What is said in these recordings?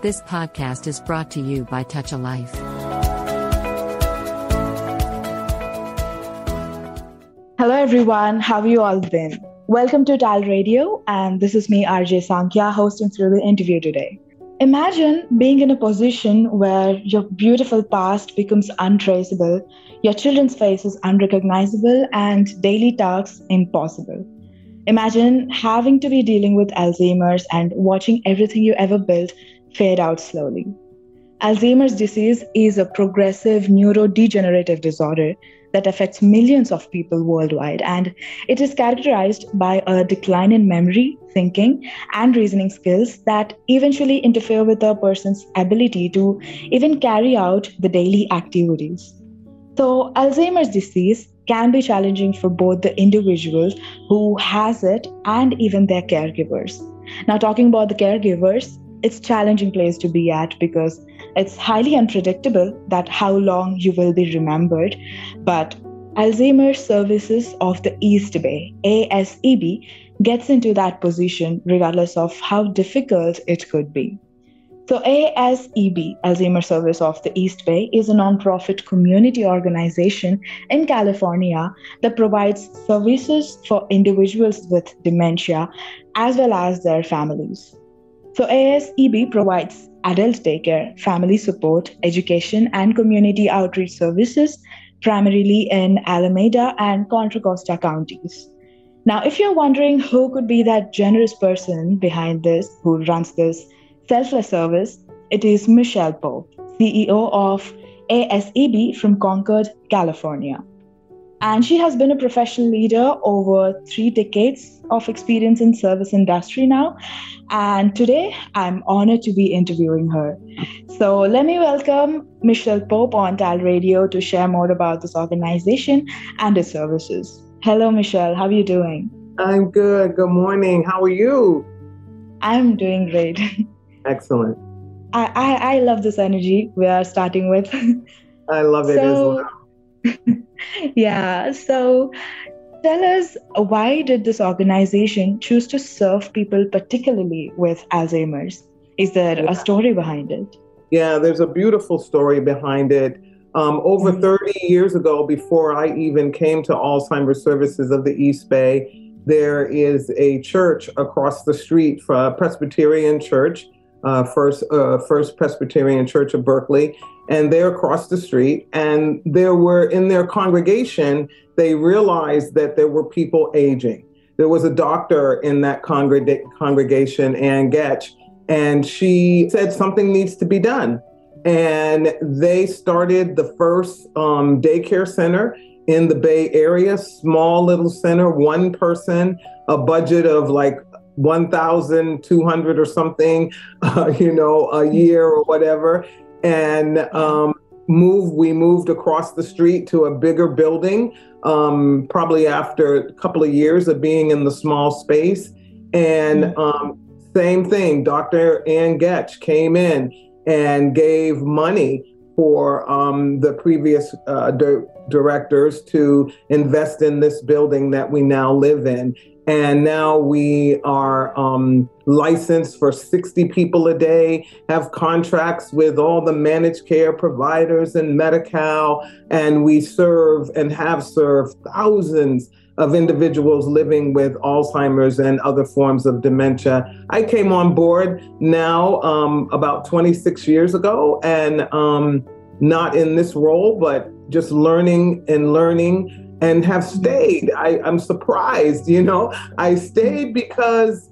This podcast is brought to you by Touch a Life. Hello, everyone. How have you all been? Welcome to Tal Radio, and this is me, RJ Saankhya, hosting through the interview today. Imagine being in a position where your beautiful past becomes untraceable, your children's faces unrecognizable, and daily tasks impossible. Imagine having to be dealing with Alzheimer's and watching everything you ever built fade out slowly. Alzheimer's disease is a progressive neurodegenerative disorder that affects millions of people worldwide, and it is characterized by a decline in memory, thinking, and reasoning skills that eventually interfere with a person's ability to even carry out the daily activities. So, Alzheimer's disease can be challenging for both the individuals who has it and even their caregivers. Now, talking about the caregivers, it's challenging place to be at because it's highly unpredictable that how long you will be remembered. But Alzheimer's Services of the East Bay, ASEB, gets into that position regardless of how difficult it could be. So, ASEB, Alzheimer's Service of the East Bay, is a nonprofit community organization in California that provides services for individuals with dementia as well as their families. So, ASEB provides adult daycare, family support, education, and community outreach services primarily in Alameda and Contra Costa counties. Now, if you're wondering who could be that generous person behind this, who runs this selfless service, it is Michelle Pope, CEO of ASEB from Concord, California. And she has been a professional leader over three decades of experience in service industry now. And today I'm honored to be interviewing her. So let me welcome Michelle Pope on Tal Radio to share more about this organization and its services. Hello, Michelle. How are you doing? I'm good. Good morning. How are you? I'm doing great. Excellent. I, I, I love this energy we are starting with. I love it so, as well. yeah. So tell us why did this organization choose to serve people particularly with Alzheimer's? Is there yeah. a story behind it? Yeah, there's a beautiful story behind it. Um, over mm-hmm. 30 years ago, before I even came to Alzheimer's Services of the East Bay, there is a church across the street, a Presbyterian church, uh, First uh, First Presbyterian Church of Berkeley, and they're across the street. And there were in their congregation, they realized that there were people aging. There was a doctor in that congreg- congregation, Ann Getch, and she said something needs to be done. And they started the first um, daycare center in the Bay Area, small little center, one person, a budget of like 1,200 or something, uh, you know, a year or whatever. And um, move, we moved across the street to a bigger building, um, probably after a couple of years of being in the small space. And mm-hmm. um, same thing, Dr. Ann Getch came in and gave money for um, the previous uh, di- directors to invest in this building that we now live in. And now we are um, licensed for 60 people a day, have contracts with all the managed care providers and Medi-Cal, and we serve and have served thousands of individuals living with Alzheimer's and other forms of dementia. I came on board now um, about 26 years ago and um, not in this role, but just learning and learning and have stayed. I, I'm surprised, you know, I stayed because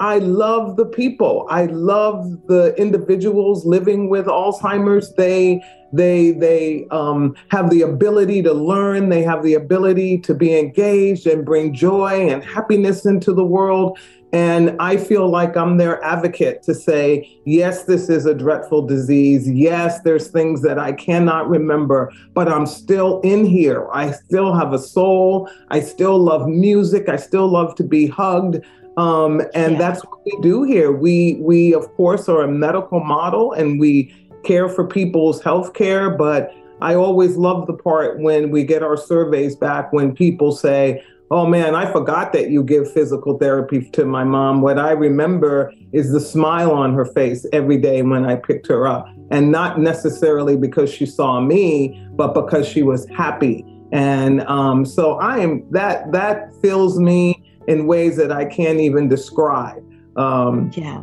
I love the people. I love the individuals living with Alzheimer's. They they they um, have the ability to learn. They have the ability to be engaged and bring joy and happiness into the world. And I feel like I'm their advocate to say, yes, this is a dreadful disease. Yes, there's things that I cannot remember, but I'm still in here. I still have a soul. I still love music. I still love to be hugged. Um, and yeah. that's what we do here. We we of course are a medical model and we care for people's health care, but I always love the part when we get our surveys back when people say, oh man, I forgot that you give physical therapy to my mom. What I remember is the smile on her face every day when I picked her up. And not necessarily because she saw me, but because she was happy. And um, so I am that that fills me in ways that I can't even describe. Um, yeah.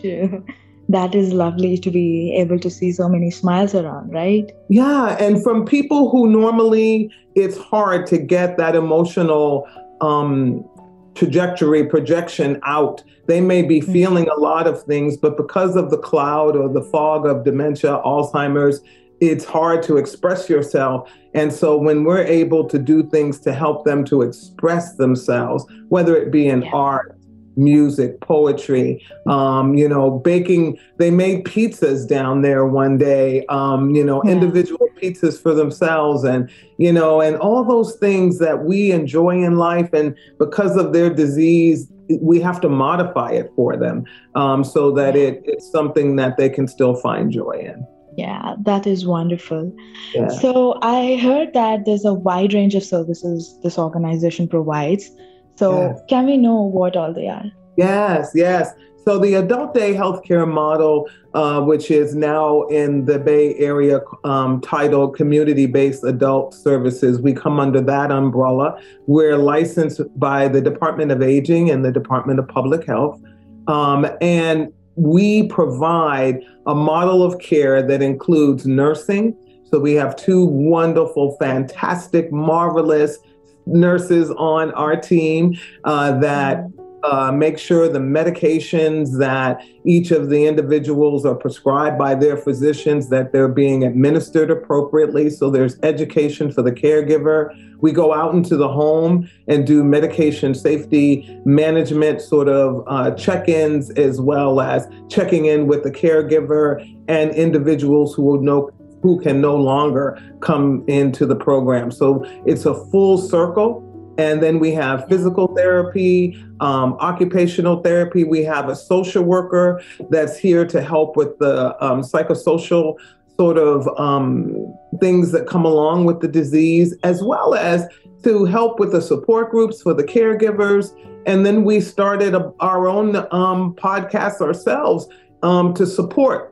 Yeah. That is lovely to be able to see so many smiles around, right? Yeah, and from people who normally it's hard to get that emotional um, trajectory projection out. They may be mm-hmm. feeling a lot of things, but because of the cloud or the fog of dementia, Alzheimer's, it's hard to express yourself. And so when we're able to do things to help them to express themselves, whether it be in yeah. art, music, poetry, um, you know, baking. They made pizzas down there one day, um, you know, yeah. individual pizzas for themselves and, you know, and all those things that we enjoy in life. And because of their disease, we have to modify it for them um, so that yeah. it, it's something that they can still find joy in. Yeah, that is wonderful. Yeah. So I heard that there's a wide range of services this organization provides. So, yes. can we know what all they are? Yes, yes. So, the adult day healthcare model, uh, which is now in the Bay Area um, titled Community Based Adult Services, we come under that umbrella. We're licensed by the Department of Aging and the Department of Public Health. Um, and we provide a model of care that includes nursing. So, we have two wonderful, fantastic, marvelous nurses on our team uh, that uh, make sure the medications that each of the individuals are prescribed by their physicians that they're being administered appropriately. So there's education for the caregiver. We go out into the home and do medication safety management sort of uh, check-ins as well as checking in with the caregiver and individuals who will know who can no longer come into the program. So it's a full circle. And then we have physical therapy, um, occupational therapy. We have a social worker that's here to help with the um, psychosocial sort of um, things that come along with the disease, as well as to help with the support groups for the caregivers. And then we started a, our own um, podcast ourselves um, to support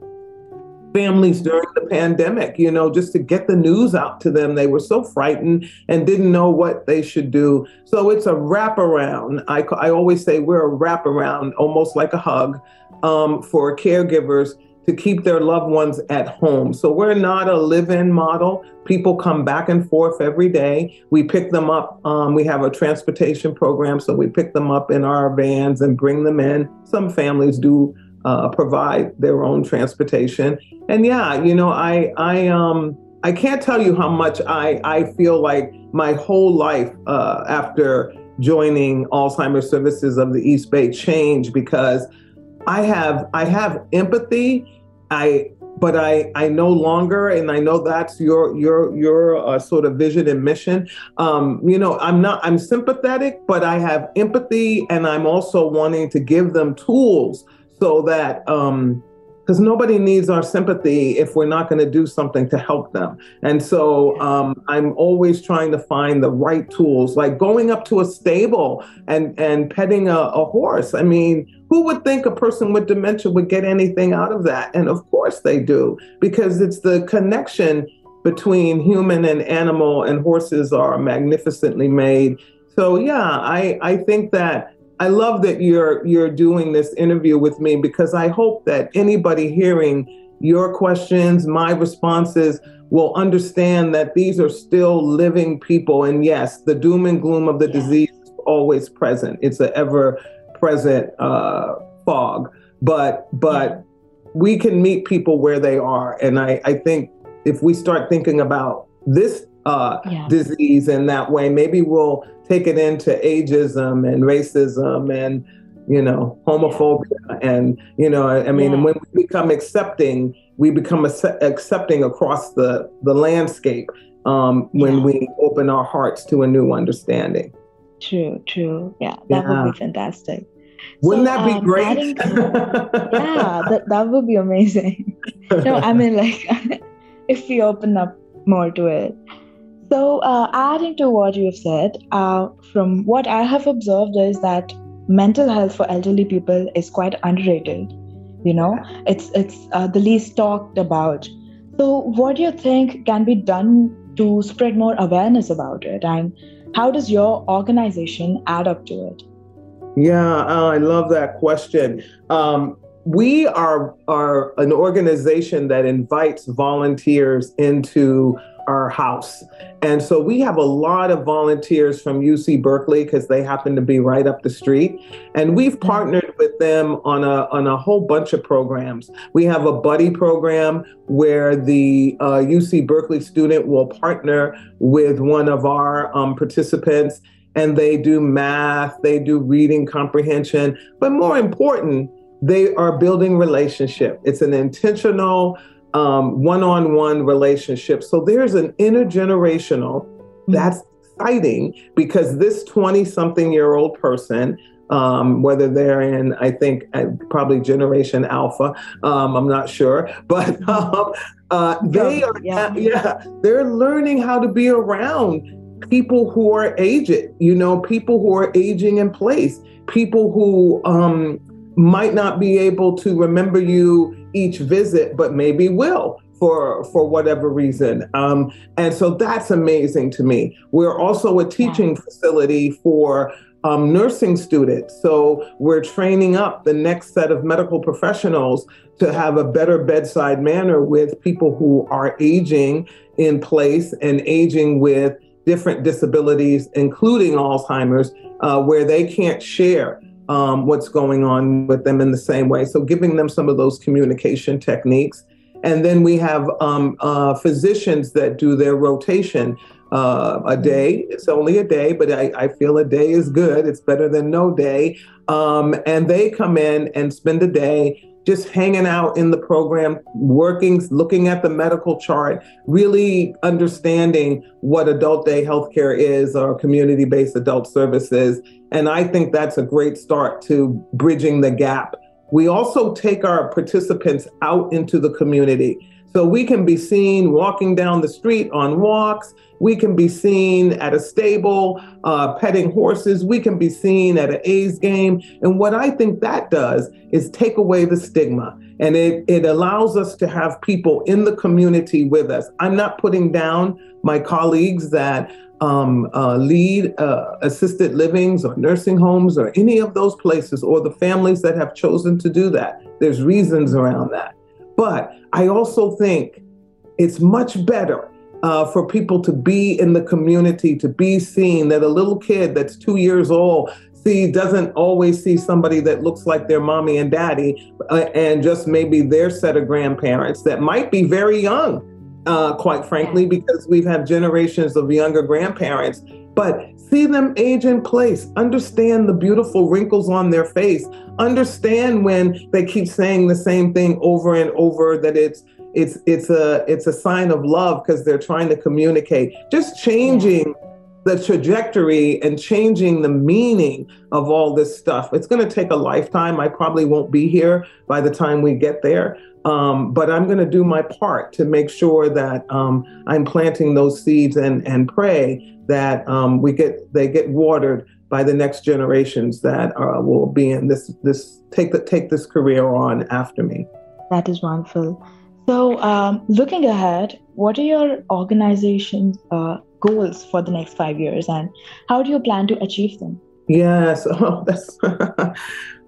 families during the pandemic, you know, just to get the news out to them. They were so frightened and didn't know what they should do. So it's a wraparound. I, I always say we're a wraparound, almost like a hug um, for caregivers to keep their loved ones at home. So we're not a live in model. People come back and forth every day. We pick them up. Um, we have a transportation program, so we pick them up in our vans and bring them in. Some families do uh, provide their own transportation. And yeah, you know, I I um I can't tell you how much I I feel like my whole life uh, after joining Alzheimer's Services of the East Bay changed because I have I have empathy. I but I, I no longer, and I know that's your your your uh, sort of vision and mission. Um, you know, I'm not I'm sympathetic, but I have empathy, and I'm also wanting to give them tools so that um because nobody needs our sympathy if we're not going to do something to help them. And so um, I'm always trying to find the right tools, like going up to a stable and and petting a, a horse. I mean, who would think a person with dementia would get anything out of that? And of course they do, because it's the connection between human and animal, and horses are magnificently made. So yeah, I I think that I love that you're you're doing this interview with me because I hope that anybody hearing your questions, my responses will understand that these are still living people and yes, the doom and gloom of the yeah. disease is always present. It's an ever present uh, fog, but but yeah. we can meet people where they are, and I I think if we start thinking about this uh, yeah. disease in that way, maybe we'll take it into ageism and racism and you know homophobia and you know i mean yeah. when we become accepting we become accepting across the the landscape um, when yeah. we open our hearts to a new understanding. True true. Yeah that would be fantastic. Wouldn't so, that be um, great? yeah that, that would be amazing. No i mean like if we open up more to it So, uh, adding to what you have said, uh, from what I have observed is that mental health for elderly people is quite underrated. You know, it's it's uh, the least talked about. So, what do you think can be done to spread more awareness about it, and how does your organization add up to it? Yeah, uh, I love that question. Um, we are are an organization that invites volunteers into our house. And so we have a lot of volunteers from UC Berkeley because they happen to be right up the street. And we've mm-hmm. partnered with them on a, on a whole bunch of programs. We have a buddy program where the uh, UC Berkeley student will partner with one of our um, participants and they do math, they do reading comprehension. But more important, they are building relationship. It's an intentional um, one-on-one relationship. So there's an intergenerational. Mm-hmm. That's exciting because this 20-something-year-old person, um, whether they're in, I think, uh, probably Generation Alpha, um, I'm not sure, but um, uh, they are, yeah. yeah, they're learning how to be around people who are aged. You know, people who are aging in place, people who um, might not be able to remember you each visit, but maybe will for for whatever reason. Um, and so that's amazing to me. We're also a teaching facility for um, nursing students. So we're training up the next set of medical professionals to have a better bedside manner with people who are aging in place and aging with different disabilities, including Alzheimer's, uh, where they can't share um, what's going on with them in the same way. So, giving them some of those communication techniques. And then we have um, uh, physicians that do their rotation uh, a day. It's only a day, but I, I, feel a day is good. It's better than no day. Um, and they come in and spend a day just hanging out in the program, working, looking at the medical chart, really understanding what adult day healthcare is or community based adult services. And I think that's a great start to bridging the gap. We also take our participants out into the community. So we can be seen walking down the street on walks. We can be seen at a stable, uh, petting horses. We can be seen at an A's game. And what I think that does is take away the stigma. And it, it allows us to have people in the community with us. I'm not putting down my colleagues that um, uh, lead uh, assisted livings or nursing homes or any of those places or the families that have chosen to do that. There's reasons around that. But I also think it's much better uh, for people to be in the community, to be seen, that a little kid that's two years old see doesn't always see somebody that looks like their mommy and daddy uh, and just maybe their set of grandparents that might be very young uh, quite frankly because we've had generations of younger grandparents. But see them age in place. Understand the beautiful wrinkles on their face. Understand when they keep saying the same thing over and over that it's it's it's a it's a sign of love because they're trying to communicate. Just changing the trajectory and changing the meaning of all this stuff. It's going to take a lifetime. I probably won't be here by the time we get there um, but i'm going to do my part to make sure that um, i'm planting those seeds and and pray that um, we get they get watered by the next generations that uh, will be in this this take the take this career on after me. That is wonderful. So, um, looking ahead, what are your organization's uh, goals for the next five years, and how do you plan to achieve them? Yes, oh, that's uh,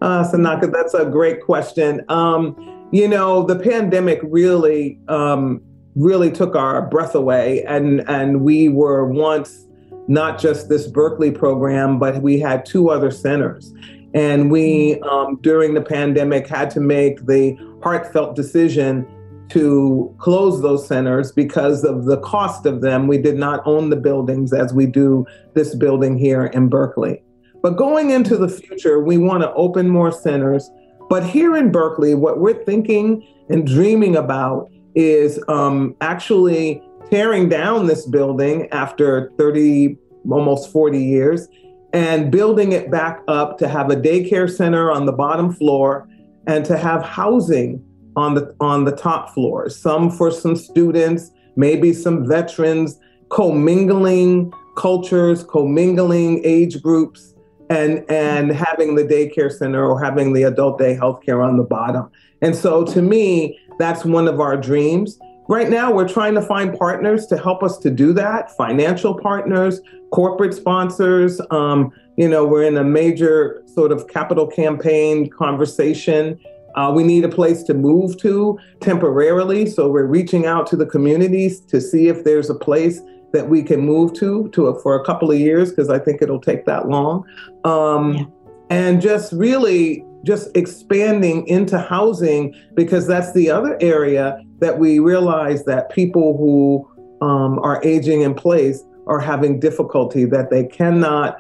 Sanaka. That's a great question. Um, you know, the pandemic really, um, really took our breath away, and and we were once not just this Berkeley program, but we had two other centers. And we, um, during the pandemic, had to make the heartfelt decision to close those centers because of the cost of them. We did not own the buildings as we do this building here in Berkeley. But going into the future, we want to open more centers. But here in Berkeley, what we're thinking and dreaming about is um, actually tearing down this building after 30, almost 40 years, and building it back up to have a daycare center on the bottom floor and to have housing on the on the top floors, some for some students, maybe some veterans, commingling cultures, commingling age groups, and and having the daycare center or having the adult day healthcare on the bottom. And so to me, that's one of our dreams. Right now, we're trying to find partners to help us to do that financial partners, corporate sponsors. Um, you know, we're in a major sort of capital campaign conversation. Uh, we need a place to move to temporarily. So we're reaching out to the communities to see if there's a place that we can move to to a, for a couple of years because I think it'll take that long. Um, yeah. And just really just expanding into housing because that's the other area that we realize that people who um, are aging in place are having difficulty that they cannot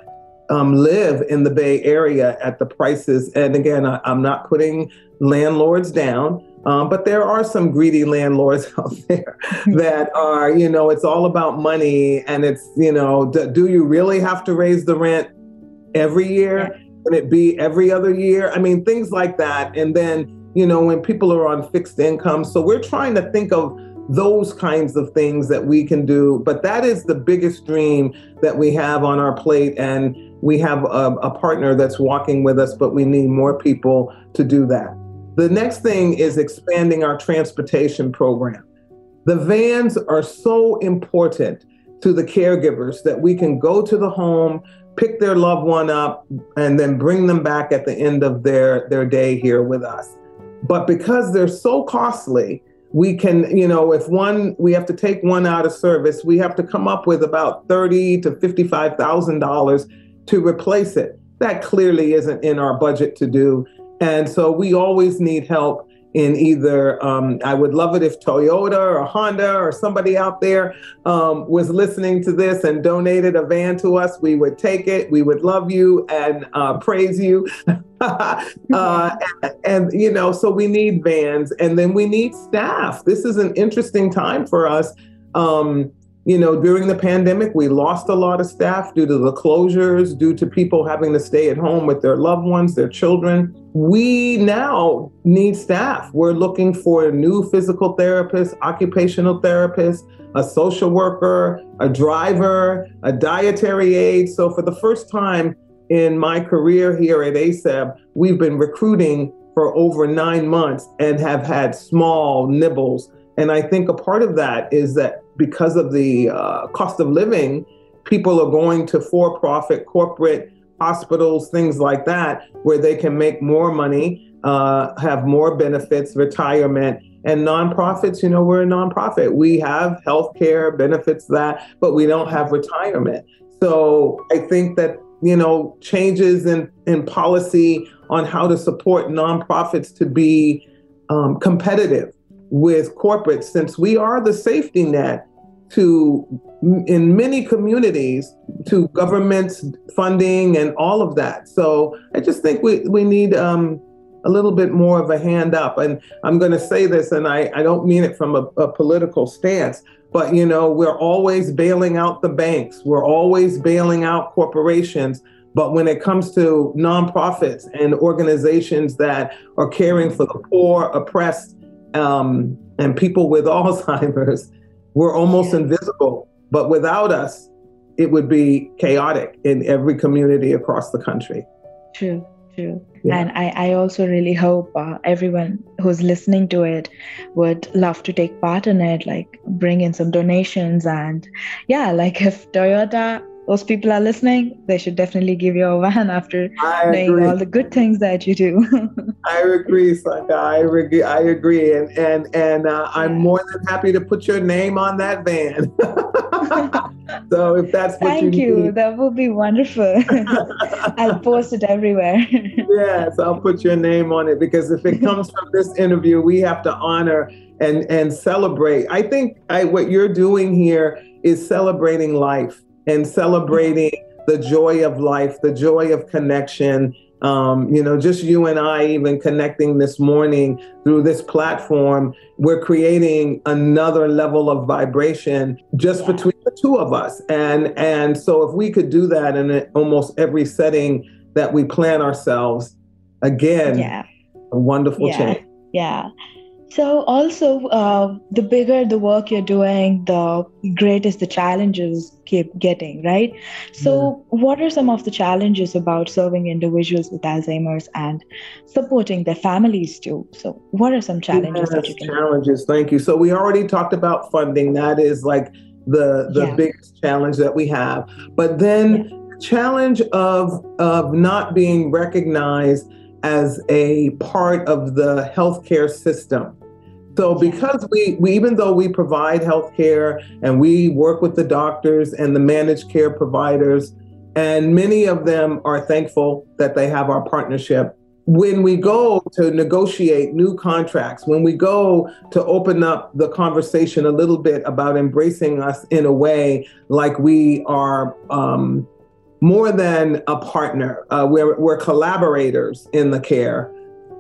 um, live in the Bay Area at the prices. And again, I, am not putting landlords down, um, but there are some greedy landlords out there that are, you know, it's all about money. And it's, you know, do, do you really have to raise the rent every year? Yeah. Can it be every other year? I mean, things like that. And then, you know, when people are on fixed income. So we're trying to think of those kinds of things that we can do. But that is the biggest dream that we have on our plate. And we have a, a, partner that's walking with us, but we need more people to do that. The next thing is expanding our transportation program. The vans are so important to the caregivers that we can go to the home, pick their loved one up, and then bring them back at the end of their, their day here with us. But because they're so costly, we can, you know, if one we have to take one out of service, we have to come up with about thirty to fifty-five thousand dollars to replace it. That clearly isn't in our budget to do. And so we always need help in either, um, I would love it if Toyota or Honda or somebody out there um, was listening to this and donated a van to us. We would take it. We would love you and uh, praise you. uh, and, and, you know, so we need vans and then we need staff. This is an interesting time for us. Um, you know, during the pandemic, we lost a lot of staff due to the closures, due to people having to stay at home with their loved ones, their children. We now need staff. We're looking for a new physical therapist, occupational therapist, a social worker, a driver, a dietary aide. So, for the first time in my career here at ASEB, we've been recruiting for over nine months and have had small nibbles. And I think a part of that is that because of the uh, cost of living, people are going to for profit corporate hospitals, things like that, where they can make more money, uh, have more benefits, retirement. And nonprofits, you know, we're a nonprofit. We have health care benefits that, but we don't have retirement. So I think that, you know, changes in, in policy on how to support nonprofits to be um, competitive with corporates, since we are the safety net to in many communities to government funding and all of that. So I just think we we need um, a little bit more of a hand up. And I'm going to say this, and I, I don't mean it from a, a political stance, but you know we're always bailing out the banks, we're always bailing out corporations. But when it comes to nonprofits and organizations that are caring for the poor, oppressed, um, and people with Alzheimer's, we're almost invisible, but without us, it would be chaotic in every community across the country. True, true. Yeah. And I, I also really hope uh, everyone who's listening to it would love to take part in it, like bring in some donations. And yeah, like if Toyota those people are listening, they should definitely give you a van after knowing all the good things that you do. I agree, Saka. I agree. I agree, and and and uh, I'm more than happy to put your name on that van. so if that's what thank you, you. That would be wonderful. I'll post it everywhere. yes, I'll put your name on it because if it comes from this interview, we have to honor and and celebrate. I think I, what you're doing here is celebrating life and celebrating the joy of life, the joy of connection. Um, you know, just you and I even connecting this morning through this platform, we're creating another level of vibration just yeah. between the two of us. And and so if we could do that in almost every setting that we plan ourselves, again, yeah. a wonderful yeah. change. Yeah. So, also, uh, the bigger the work you're doing, the greater the challenges keep getting, right? So, yeah. what are some of the challenges about serving individuals with Alzheimer's and supporting their families too? So, what are some challenges yes, that you can? Challenges, thank you. So, we already talked about funding. That is like the the yeah. biggest challenge that we have. But then, yeah. challenge of of not being recognized as a part of the healthcare system. So because we, we even though we provide healthcare and we work with the doctors and the managed care providers, and many of them are thankful that they have our partnership. When we go to negotiate new contracts, when we go to open up the conversation a little bit about embracing us in a way like we are um, more than a partner, uh, we're, we're collaborators in the care,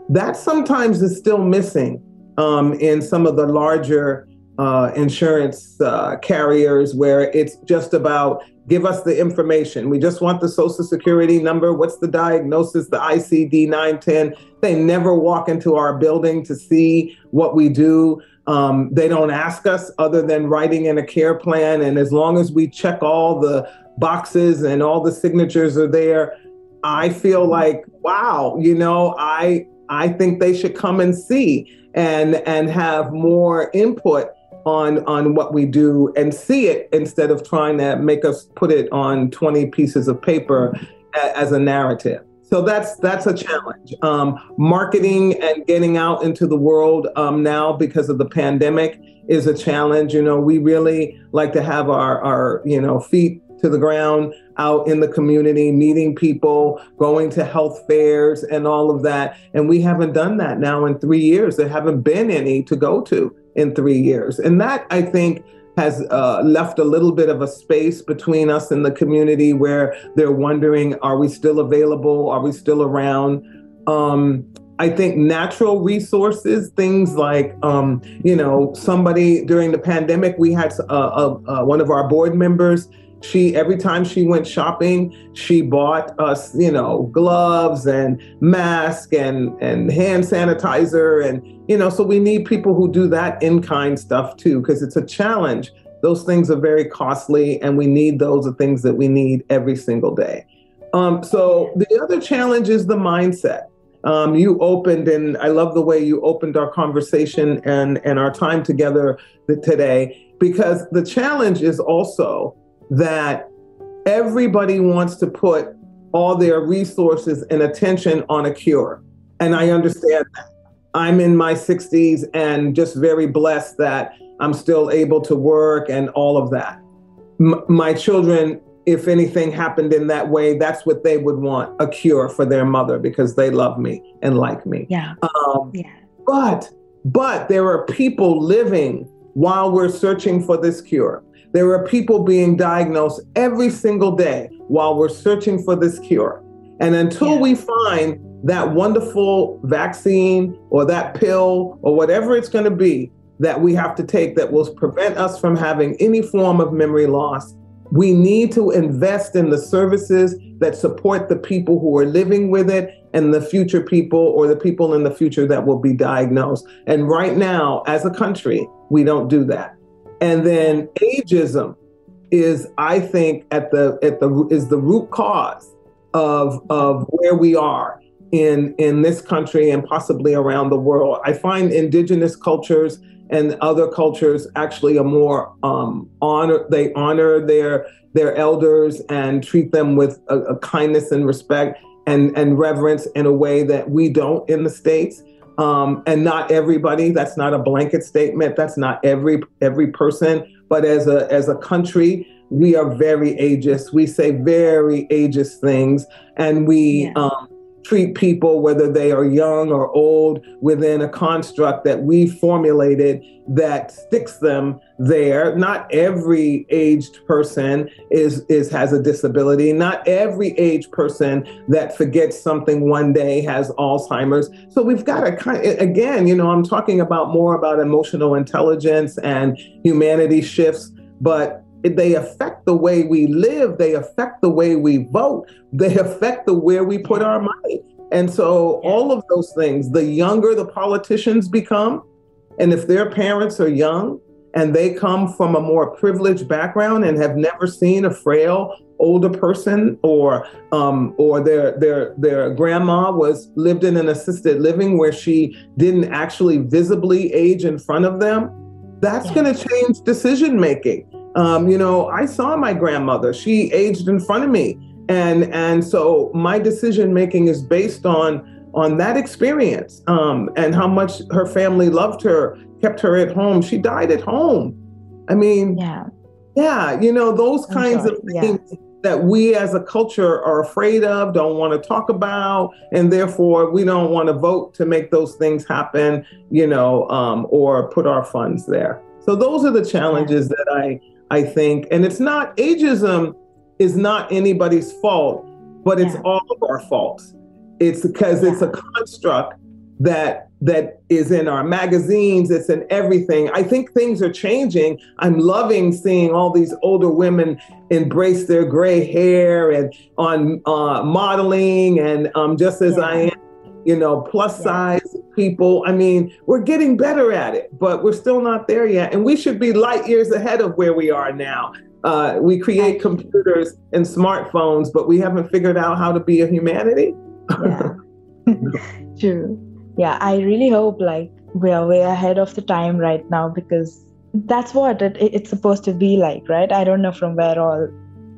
that sometimes is still missing um, in some of the larger uh, insurance uh, carriers where it's just about give us the information. We just want the social security number. What's the diagnosis, the ICD 910? They never walk into our building to see what we do. Um, they don't ask us other than writing in a care plan. And as long as we check all the boxes and all the signatures are there, I feel like, wow, you know, I I think they should come and see and and have more input on on what we do and see it instead of trying to make us put it on 20 pieces of paper a, as a narrative. So that's that's a challenge. Um, marketing and getting out into the world um, now because of the pandemic is a challenge. You know we really like to have our our you know feet to the ground out in the community, meeting people, going to health fairs and all of that. And we haven't done that now in three years. There haven't been any to go to in three years. And that, I think, has uh, left a little bit of a space between us and the community where they're wondering, are we still available? Are we still around? Um, I think natural resources, things like, um, you know, somebody during the pandemic, we had uh, uh, uh one of our board members she every time she went shopping she bought us you know gloves and mask and and hand sanitizer and you know so we need people who do that in kind stuff too because it's a challenge. Those things are very costly and we need those are things that we need every single day. Um, so the other challenge is the mindset. Um, you opened and i love the way you opened our conversation and and our time together today because the challenge is also that everybody wants to put all their resources and attention on a cure. And I understand that. I'm in my 60s and just very blessed that I'm still able to work and all of that. M- my children, if anything happened in that way, that's what they would want a cure for their mother because they love me and like me. Yeah. Um, yeah. But, but there are people living while we're searching for this cure. There are people being diagnosed every single day while we're searching for this cure. And until yeah. we find that wonderful vaccine or that pill or whatever it's going to be that we have to take that will prevent us from having any form of memory loss, we need to invest in the services that support the people who are living with it and the future people or the people in the future that will be diagnosed. And right now, as a country, we don't do that. And then ageism is, I think, at the at the is the root cause of of where we are in in this country and possibly around the world. I find indigenous cultures and other cultures actually are more um, honor. They honor their their elders and treat them with a, a kindness and respect and and reverence in a way that we don't in the states um, and not everybody. That's not a blanket statement. That's not every every person. But as a as a country, we are very ageist. We say very ageist things, and we yeah. um, treat people, whether they are young or old, within a construct that we formulated that sticks them there. Not every aged person is, is has a disability. Not every aged person that forgets something one day has Alzheimer's. So we've got to kind again, you know, I'm talking about more about emotional intelligence and humanity shifts, but they affect the way we live they affect the way we vote they affect the where we put our money and so all of those things the younger the politicians become And if their parents are young and they come from a more privileged background and have never seen a frail older person or um, or their their their grandma was lived in an assisted living where she didn't actually visibly age in front of them, that's yeah. going to change decision making. Um, you know, I saw my grandmother; she aged in front of me, and and so my decision making is based on on that experience um, and how much her family loved her, kept her at home. She died at home. I mean, yeah, yeah, you know, those kinds of things yeah. that we as a culture are afraid of, don't want to talk about, and therefore we don't want to vote to make those things happen, you know, um, or put our funds there. So those are the challenges yeah. that I I think, and it's not ageism is not anybody's fault, but it's yeah. all of our faults. It's because yeah. it's a construct that that is in our magazines it's in everything i think things are changing i'm loving seeing all these older women embrace their gray hair and on uh, modeling and um, just as yeah. i am you know plus size people i mean we're getting better at it but we're still not there yet and we should be light years ahead of where we are now uh, we create computers and smartphones but we haven't figured out how to be a humanity yeah. True. Yeah, I really hope like we are way ahead of the time right now because that's what it, it's supposed to be like, right? I don't know from where all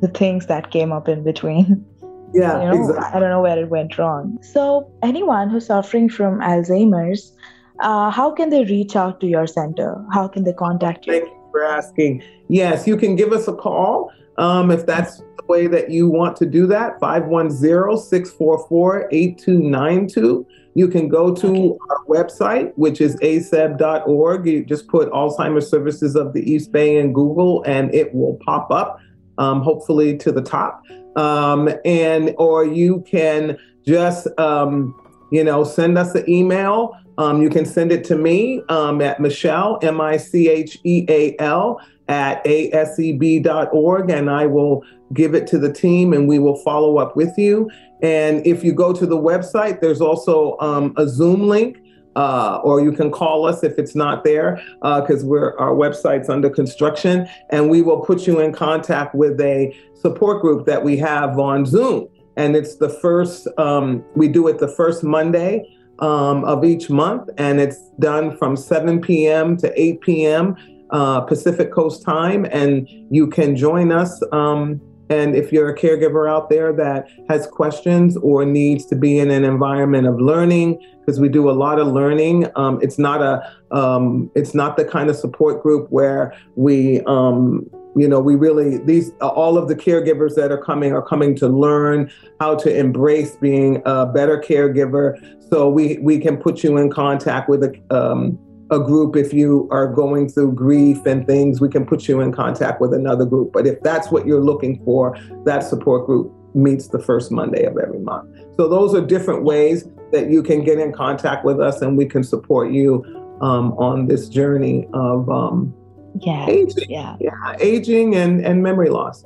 the things that came up in between. Yeah, you know, exactly. I don't know where it went wrong. So, anyone who's suffering from Alzheimer's, uh, how can they reach out to your center? How can they contact you? Thank you for asking. Yes, you can give us a call um, if that's the way that you want to do that, 510-644-8292. You can go to okay. our website, which is aseb.org. You just put Alzheimer's Services of the East Bay in Google and it will pop up, um, hopefully to the top. Um, and or you can just um, you know send us an email. Um, you can send it to me um, at Michelle M I C H E A L at aseb.org, and I will give it to the team and we will follow up with you. And if you go to the website, there's also um, a Zoom link. Uh, or you can call us if it's not there because uh, we're our website's under construction and we will put you in contact with a support group that we have on zoom and it's the first um, we do it the first monday um, of each month and it's done from 7 p.m to 8 p.m uh, Pacific Coast time, and you can join us. Um, and if you're a caregiver out there that has questions or needs to be in an environment of learning, because we do a lot of learning, um, it's not a um, it's not the kind of support group where we um, you know we really these all of the caregivers that are coming are coming to learn how to embrace being a better caregiver. So we we can put you in contact with a um, a group if you are going through grief and things we can put you in contact with another group. But if that's what you're looking for that support group meets the first monday of every month. So those are different ways that you can get in contact with us and we can support you um, on this journey of um, yeah aging, yeah. Yeah aging and and memory loss.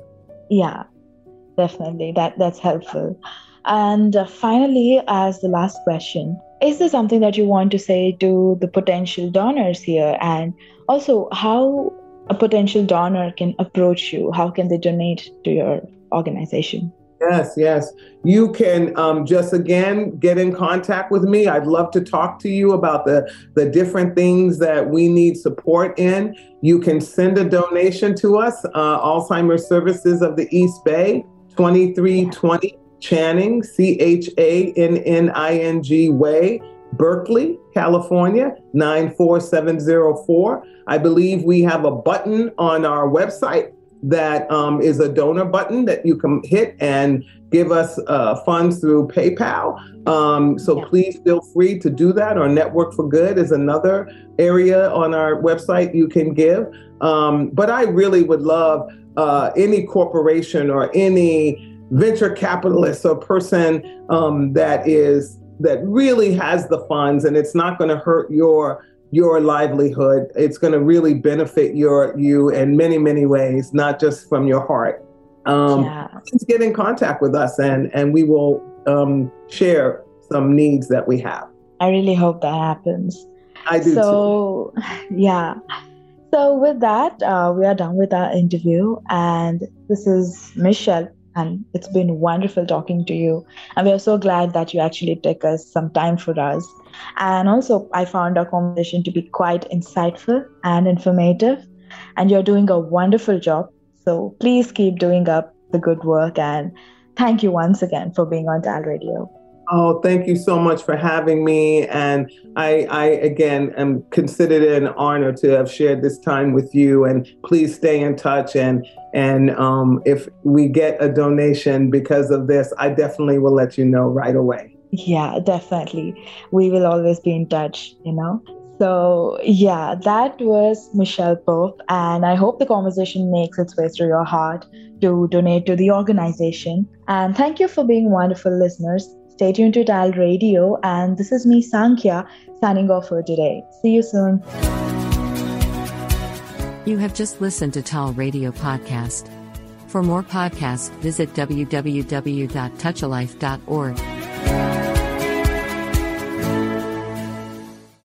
Yeah definitely. That that's helpful. And uh, finally as the last question is there something that you want to say to the potential donors here? And also how a potential donor can approach you? How can they donate to your organization? Yes yes. You can um, just again get in contact with me. I'd love to talk to you about the the different things that we need support in. You can send a donation to us uh, alzheimer's services of the east bay 2320 Channing, C H A N N I N G Way, Berkeley, California, 94704. I believe we have a button on our website that um, is a donor button that you can hit and give us uh, funds through PayPal. Um, so yeah. please feel free to do that. Or Network for Good is another area on our website you can give. Um, but I really would love uh, any corporation or any venture capitalist or person um, that is that really has the funds and it's not going to hurt your your livelihood it's going to really benefit your you in many many ways not just from your heart um yeah. get in contact with us and and we will um, share some needs that we have i really hope that happens I do. So, too. yeah. So, with that, uh, we are done with our interview. And this is Michelle. And it's been wonderful talking to you. And we are so glad that you actually took us some time for us. And also, I found our conversation to be quite insightful and informative. And you're doing a wonderful job. So, please keep doing up the good work. And thank you once again for being on Tal Radio. Oh, thank you so much for having me. And I, I again am considered an honor to have shared this time with you. And please stay in touch. And and um, if we get a donation because of this, I definitely will let you know right away. Yeah, definitely. We will always be in touch. You know. So, yeah, that was Michelle Pope, and I hope the conversation makes its way through your heart to donate to the organization. And thank you for being wonderful listeners. Stay tuned to TALRadio, and this is me, Saankhya, signing off for today. See you soon. You have just listened to TALRadio Podcast. For more podcasts, visit www.touchalife.org.